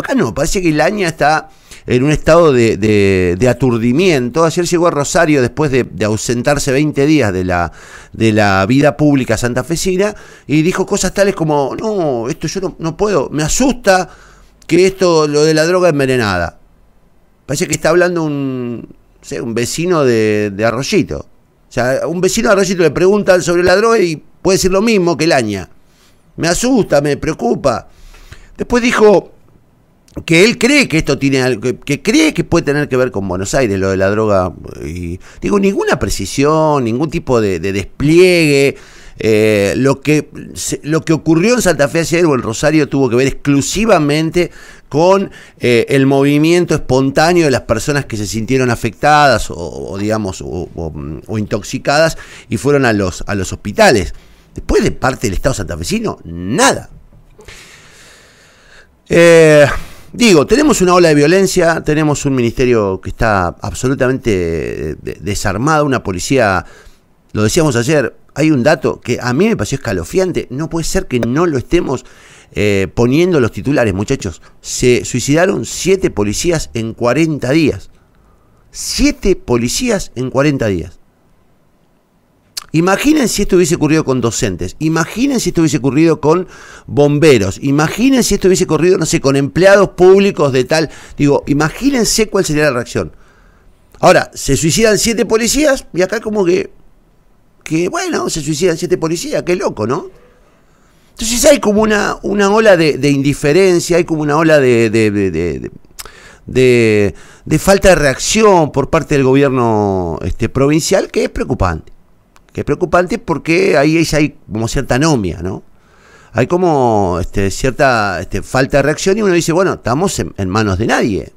Acá no, parece que Ilaña está en un estado de, aturdimiento. Ayer llegó a Rosario después de, ausentarse 20 días de la, de la vida pública santafesina y dijo cosas tales como, no, esto yo no, puedo, me asusta que esto, lo de la droga envenenada. Parece que está hablando un, un vecino de, de Arroyito. O sea, un vecino de Arroyito le preguntan sobre la droga y puede decir lo mismo que Laña. Me asusta, me preocupa. Después dijo, que él cree que esto tiene algo, que, cree que puede tener que ver con Buenos Aires, lo de la droga. Digo, ninguna precisión, ningún tipo de, despliegue. Eh, lo, que, lo que ocurrió en Santa Fe ayer o en Rosario tuvo que ver exclusivamente con eh, el movimiento espontáneo de las personas que se sintieron afectadas o, digamos o, intoxicadas y fueron a los, a los hospitales. Después de parte del Estado santafesino, nada. Eh, Digo, tenemos una ola de violencia, tenemos un ministerio que está absolutamente desarmado, una policía, lo decíamos ayer, hay un dato que a mí me pareció escalofriante, no puede ser que no lo estemos eh, poniendo los titulares, muchachos. Se suicidaron siete policías en 40 días. Siete policías en 40 días. Imaginen si esto hubiese ocurrido con docentes, imaginen si esto hubiese ocurrido con bomberos, imaginen si esto hubiese ocurrido, no sé, con empleados públicos de tal. Digo, imagínense cuál sería la reacción. Ahora, se suicidan siete policías y acá como que, que bueno, se suicidan siete policías, qué loco, ¿no? Entonces hay como una, una ola de, indiferencia, hay como una ola de, de, de, falta de reacción por parte del gobierno este, provincial que es preocupante es preocupante porque ahí hay como cierta anomia, ¿no? Hay como este, cierta este, falta de reacción y uno dice, bueno, estamos en, manos de nadie.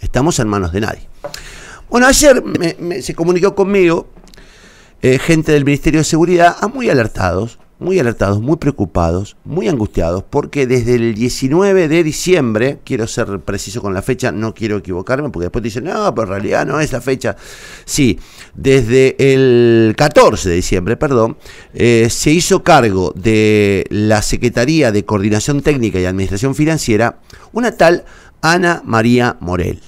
Estamos en manos de nadie. Bueno, ayer se comunicó conmigo eh, gente del Ministerio de Seguridad muy alertados muy alertados, muy preocupados, muy angustiados, porque desde el 19 de diciembre, quiero ser preciso con la fecha, no quiero equivocarme, porque después dicen, no, pero en realidad no es la fecha. Sí, desde el 14 de diciembre, perdón, eh, se hizo cargo de la Secretaría de Coordinación Técnica y Administración Financiera una tal Ana María Morel.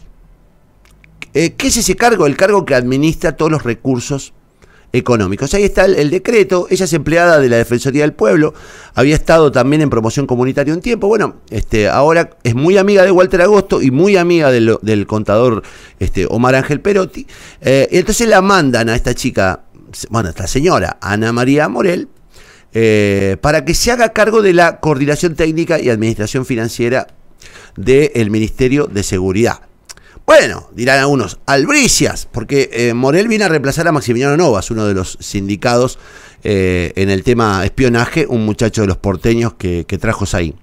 Eh, ¿Qué es ese cargo? El cargo que administra todos los recursos económicos. Ahí está el, decreto, ella es empleada de la Defensoría del Pueblo, había estado también en promoción comunitaria un tiempo, bueno, este, ahora es muy amiga de Walter Agosto y muy amiga del, contador este, Omar Ángel Perotti, eh, entonces la mandan a esta chica, bueno, esta señora, Ana María Morel, eh, para que se haga cargo de la coordinación técnica y administración financiera del Ministerio de Seguridad. Bueno, dirán algunos, albricias, porque eh, Morel viene a reemplazar a Maximiliano Novas, uno de los sindicados eh, en el tema espionaje, un muchacho de los porteños que, trajo ahí.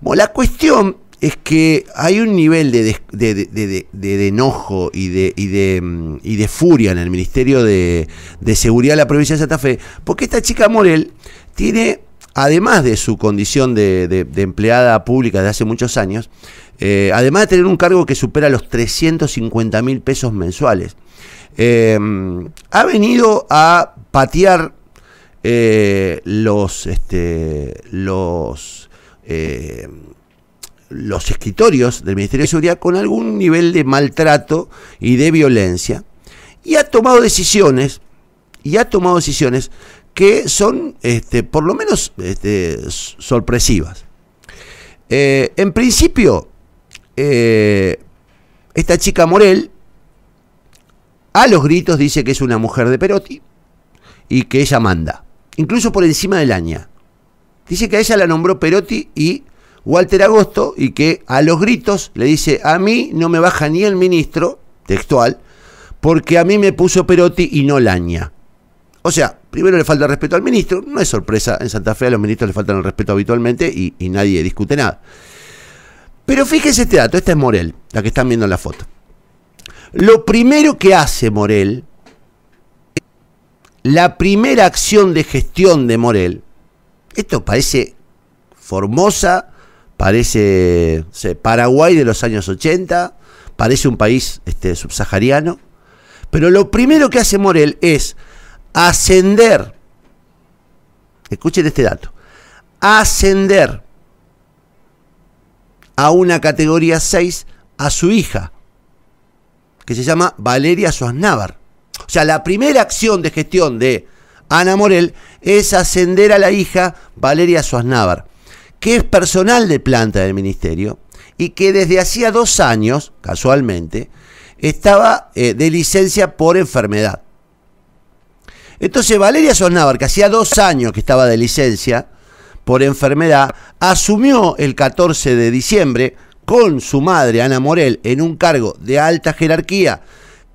Bueno, la cuestión es que hay un nivel de, de, enojo y de, y, de, mm, y de furia en el Ministerio de, Seguridad de la provincia de Santa Fe, porque esta chica Morel tiene, además de su condición de, empleada pública de hace muchos años, eh, además de tener un cargo que supera los 350 mil pesos mensuales. Eh, ha venido a patear eh, los, este, los, escritorios del Ministerio de Seguridad con algún nivel de maltrato y de violencia. Y ha tomado decisiones, y ha tomado decisiones que son este, por lo menos este, sorpresivas. en principio, eh, esta chica Morel a los gritos dice que es una mujer de Perotti y que ella manda, incluso por encima del aña. Dice que a ella la nombró Perotti y Walter Agosto y que a los gritos le dice, a mí no me baja ni el ministro, textual, porque a mí me puso Perotti y no Laña. O sea, primero le falta respeto al ministro, no es sorpresa, en Santa Fe a los ministros le faltan el respeto habitualmente y, y nadie discute nada. Pero fíjese este dato, esta es Morel, la que están viendo en la foto. Lo primero que hace Morel, la primera acción de gestión de Morel, esto parece Formosa, parece Paraguay de los años 80, parece un país este, subsahariano, pero lo primero que hace Morel es ascender, escuchen este dato, ascender a una categoría 6 a su hija, que se llama Valeria Suaznavar. O sea, la primera acción de gestión de Ana Morel es ascender a la hija Valeria Suaznavar, que es personal de planta del ministerio y que desde hacía dos años, casualmente, estaba eh, de licencia por enfermedad. Entonces Valeria Suaznavar, que hacía dos años que estaba de licencia por enfermedad, asumió el 14 de diciembre con su madre, Ana Morel, en un cargo de alta jerarquía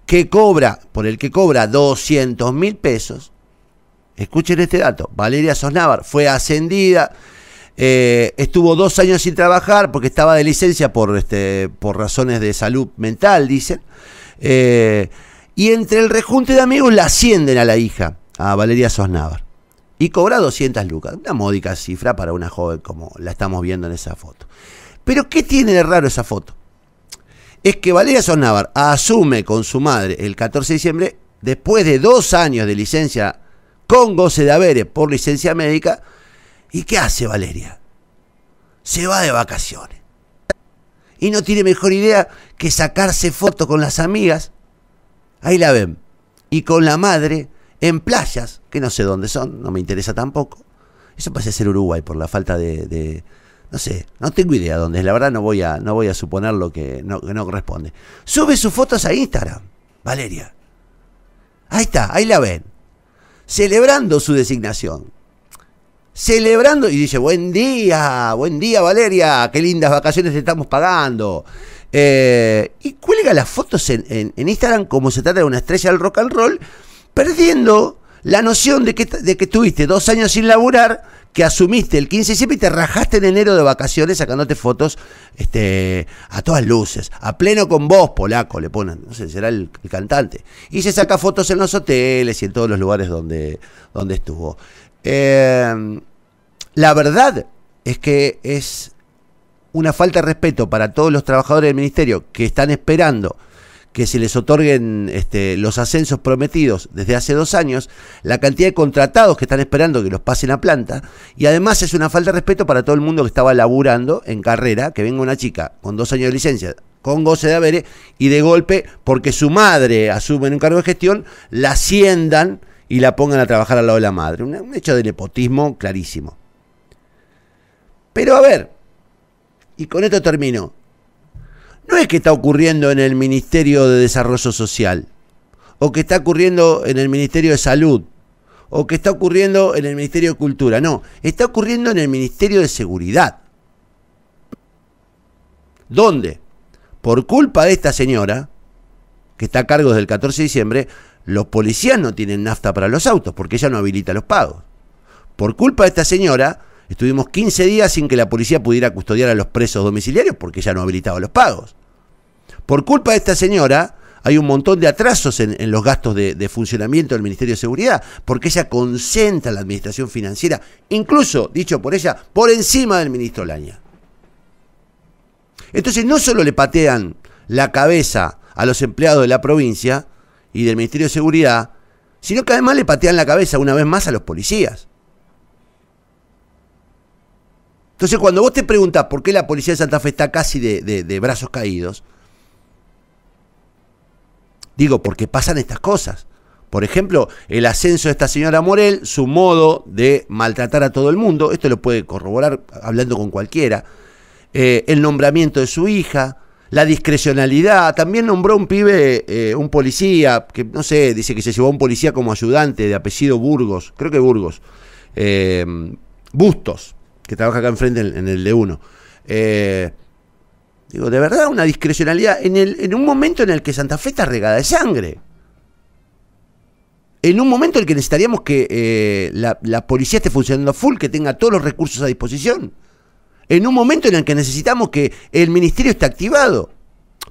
que cobra, por el que cobra 200 mil pesos. Escuchen este dato, Valeria Sosnávar fue ascendida, eh, estuvo dos años sin trabajar porque estaba de licencia por, este, por razones de salud mental, dicen. Eh, y entre el rejunte de amigos la ascienden a la hija, a Valeria Sosnávar. Y cobra 200 lucas, una módica cifra para una joven como la estamos viendo en esa foto. Pero ¿qué tiene de raro esa foto? Es que Valeria Sonávar asume con su madre el 14 de diciembre, después de dos años de licencia con goce de haberes por licencia médica, ¿y qué hace Valeria? Se va de vacaciones. Y no tiene mejor idea que sacarse fotos con las amigas. Ahí la ven. Y con la madre en playas, que no sé dónde son, no me interesa tampoco. Eso parece ser Uruguay por la falta de no sé, no tengo idea dónde es. La verdad no voy a, no voy a suponer lo que no, que no corresponde. Sube sus fotos a Instagram, Valeria. Ahí está, ahí la ven. Celebrando su designación. Celebrando y dice, buen día, buen día Valeria, qué lindas vacaciones te estamos pagando. Eh, y cuelga las fotos en, en, Instagram como se trata de una estrella del rock and roll, perdiendo la noción de que, de que estuviste dos años sin laburar que asumiste el 15 de diciembre y te rajaste en enero de vacaciones sacándote fotos este, a todas luces, a pleno con vos, polaco, le ponen, no sé, será el, cantante. Y se saca fotos en los hoteles y en todos los lugares donde, donde estuvo. Eh, la verdad es que es una falta de respeto para todos los trabajadores del ministerio que están esperando que se les otorguen este, los ascensos prometidos desde hace dos años, la cantidad de contratados que están esperando que los pasen a planta, y además es una falta de respeto para todo el mundo que estaba laburando en carrera, que venga una chica con dos años de licencia, con goce de haberes, y de golpe, porque su madre asume un cargo de gestión, la asciendan y la pongan a trabajar al lado de la madre. Un, hecho de nepotismo clarísimo. Pero a ver, y con esto termino, no es que está ocurriendo en el Ministerio de Desarrollo Social, o que está ocurriendo en el Ministerio de Salud, o que está ocurriendo en el Ministerio de Cultura, no, está ocurriendo en el Ministerio de Seguridad. ¿Dónde? Por culpa de esta señora, que está a cargo desde el 14 de diciembre, los policías no tienen nafta para los autos, porque ella no habilita los pagos. Por culpa de esta señora, estuvimos 15 días sin que la policía pudiera custodiar a los presos domiciliarios, porque ella no habilitaba los pagos. Por culpa de esta señora, hay un montón de atrasos en, los gastos de, funcionamiento del Ministerio de Seguridad, porque ella concentra la administración financiera, incluso, dicho por ella, por encima del ministro Laña. Entonces no solo le patean la cabeza a los empleados de la provincia y del Ministerio de Seguridad, sino que además le patean la cabeza una vez más a los policías. Entonces cuando vos te preguntas por qué la policía de Santa Fe está casi de brazos caídos, Digo, porque pasan estas cosas. Por ejemplo, el ascenso de esta señora Morel, su modo de maltratar a todo el mundo, esto lo puede corroborar hablando con cualquiera, eh, el nombramiento de su hija, la discrecionalidad, también nombró un pibe, eh, un policía, que no sé, dice que se llevó a un policía como ayudante de apellido Burgos, creo que Burgos, eh, Bustos, que trabaja acá enfrente en, en el de uno. Digo, de verdad, una discrecionalidad en, el, en un momento en el que Santa Fe está regada de sangre. En un momento en el que necesitaríamos que eh, la, la, policía esté funcionando full, que tenga todos los recursos a disposición. En un momento en el que necesitamos que el ministerio esté activado.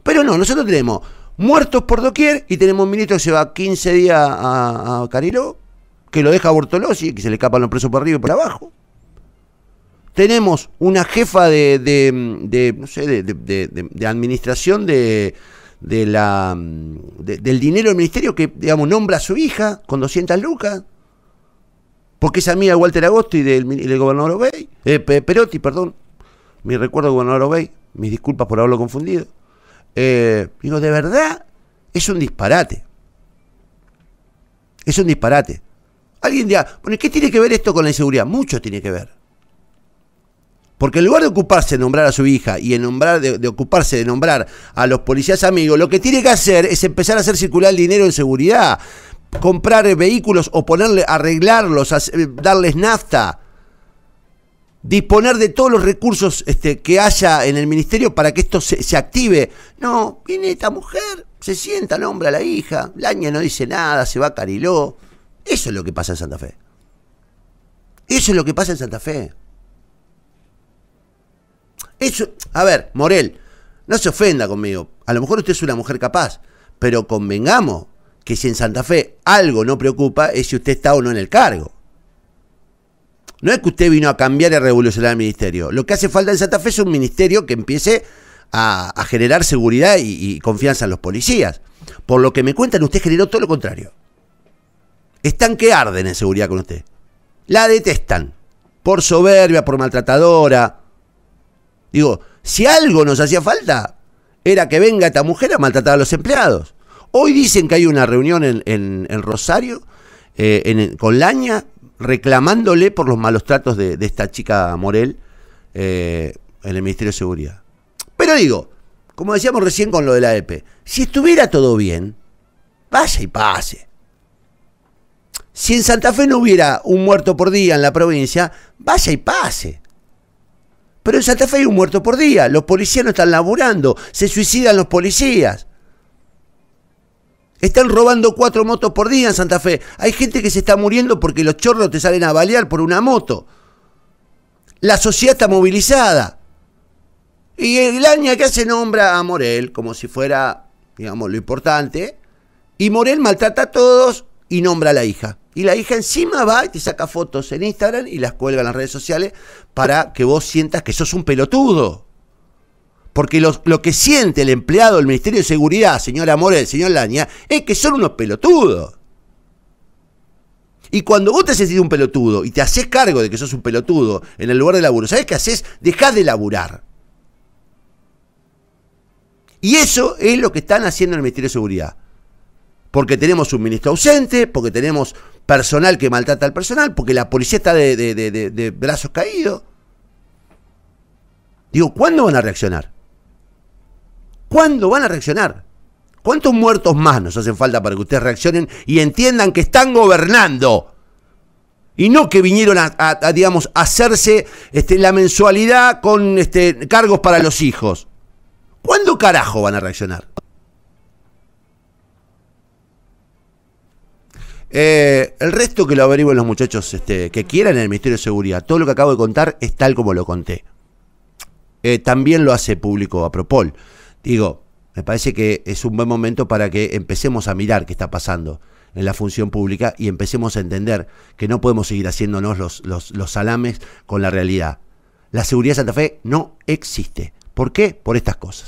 Pero no, nosotros tenemos muertos por doquier y tenemos un ministro que se va 15 días a, a que lo deja a Bortolosi, que se le escapan los presos por arriba y por abajo tenemos una jefa de, de, no sé, de, administración de, la, del dinero del ministerio que, digamos, nombra a su hija con 200 lucas, porque es amiga de Walter Agosto y del, gobernador Obey, eh, Perotti, perdón, mi recuerdo gobernador Obey, mis disculpas por haberlo confundido. Eh, digo, de verdad, es un disparate. Es un disparate. Alguien dirá, bueno, ¿qué tiene que ver esto con la inseguridad? Mucho tiene que ver. Porque en lugar de ocuparse de nombrar a su hija y en nombrar, de, ocuparse de nombrar a los policías amigos, lo que tiene que hacer es empezar a hacer circular el dinero en seguridad, comprar vehículos o ponerle, arreglarlos, darles nafta, disponer de todos los recursos este, que haya en el ministerio para que esto se, se, active. No, viene esta mujer, se sienta, nombra a la hija, Laña no dice nada, se va a Cariló. Eso es lo que pasa en Santa Fe. Eso es lo que pasa en Santa Fe. Eso, a ver, Morel, no se ofenda conmigo. A lo mejor usted es una mujer capaz, pero convengamos que si en Santa Fe algo no preocupa es si usted está o no en el cargo. No es que usted vino a cambiar y a revolucionar el ministerio. Lo que hace falta en Santa Fe es un ministerio que empiece a, generar seguridad y, y, confianza en los policías. Por lo que me cuentan, usted generó todo lo contrario. Están que arden en seguridad con usted. La detestan. Por soberbia, por maltratadora. Digo, si algo nos hacía falta, era que venga esta mujer a maltratar a los empleados. Hoy dicen que hay una reunión en, en, Rosario eh, con Laña reclamándole por los malos tratos de, esta chica Morel eh, en el Ministerio de Seguridad. Pero digo, como decíamos recién con lo de la EPE, si estuviera todo bien, vaya y pase. Si en Santa Fe no hubiera un muerto por día en la provincia, vaya y pase. Pero en Santa Fe hay un muerto por día, los policías no están laburando, se suicidan los policías. Están robando cuatro motos por día en Santa Fe. Hay gente que se está muriendo porque los chorros te salen a balear por una moto. La sociedad está movilizada. Y el año que hace nombra a Morel como si fuera, digamos, lo importante. Y Morel maltrata a todos y nombra a la hija. Y la hija encima va y te saca fotos en Instagram y las cuelga en las redes sociales para que vos sientas que sos un pelotudo. Porque lo, que siente el empleado del Ministerio de Seguridad, señora Morel, señor Laña, es que son unos pelotudos. Y cuando vos te haces un pelotudo y te haces cargo de que sos un pelotudo en el lugar de laburo, ¿sabés qué haces? Dejás de laburar. Y eso es lo que están haciendo en el Ministerio de Seguridad. Porque tenemos un ministro ausente, porque tenemos personal que maltrata al personal, porque la policía está de, brazos caídos. Digo, ¿cuándo van a reaccionar? ¿Cuándo van a reaccionar? ¿Cuántos muertos más nos hacen falta para que ustedes reaccionen y entiendan que están gobernando? Y no que vinieron a, digamos, hacerse este, la mensualidad con este, cargos para los hijos. ¿Cuándo carajo van a reaccionar? Eh, el resto que lo averigüen los muchachos este, que quieran en el Ministerio de Seguridad. Todo lo que acabo de contar es tal como lo conté. Eh, también lo hace público a Propol. Digo, me parece que es un buen momento para que empecemos a mirar qué está pasando en la función pública y empecemos a entender que no podemos seguir haciéndonos los, los, los salames con la realidad. La seguridad de Santa Fe no existe. ¿Por qué? Por estas cosas.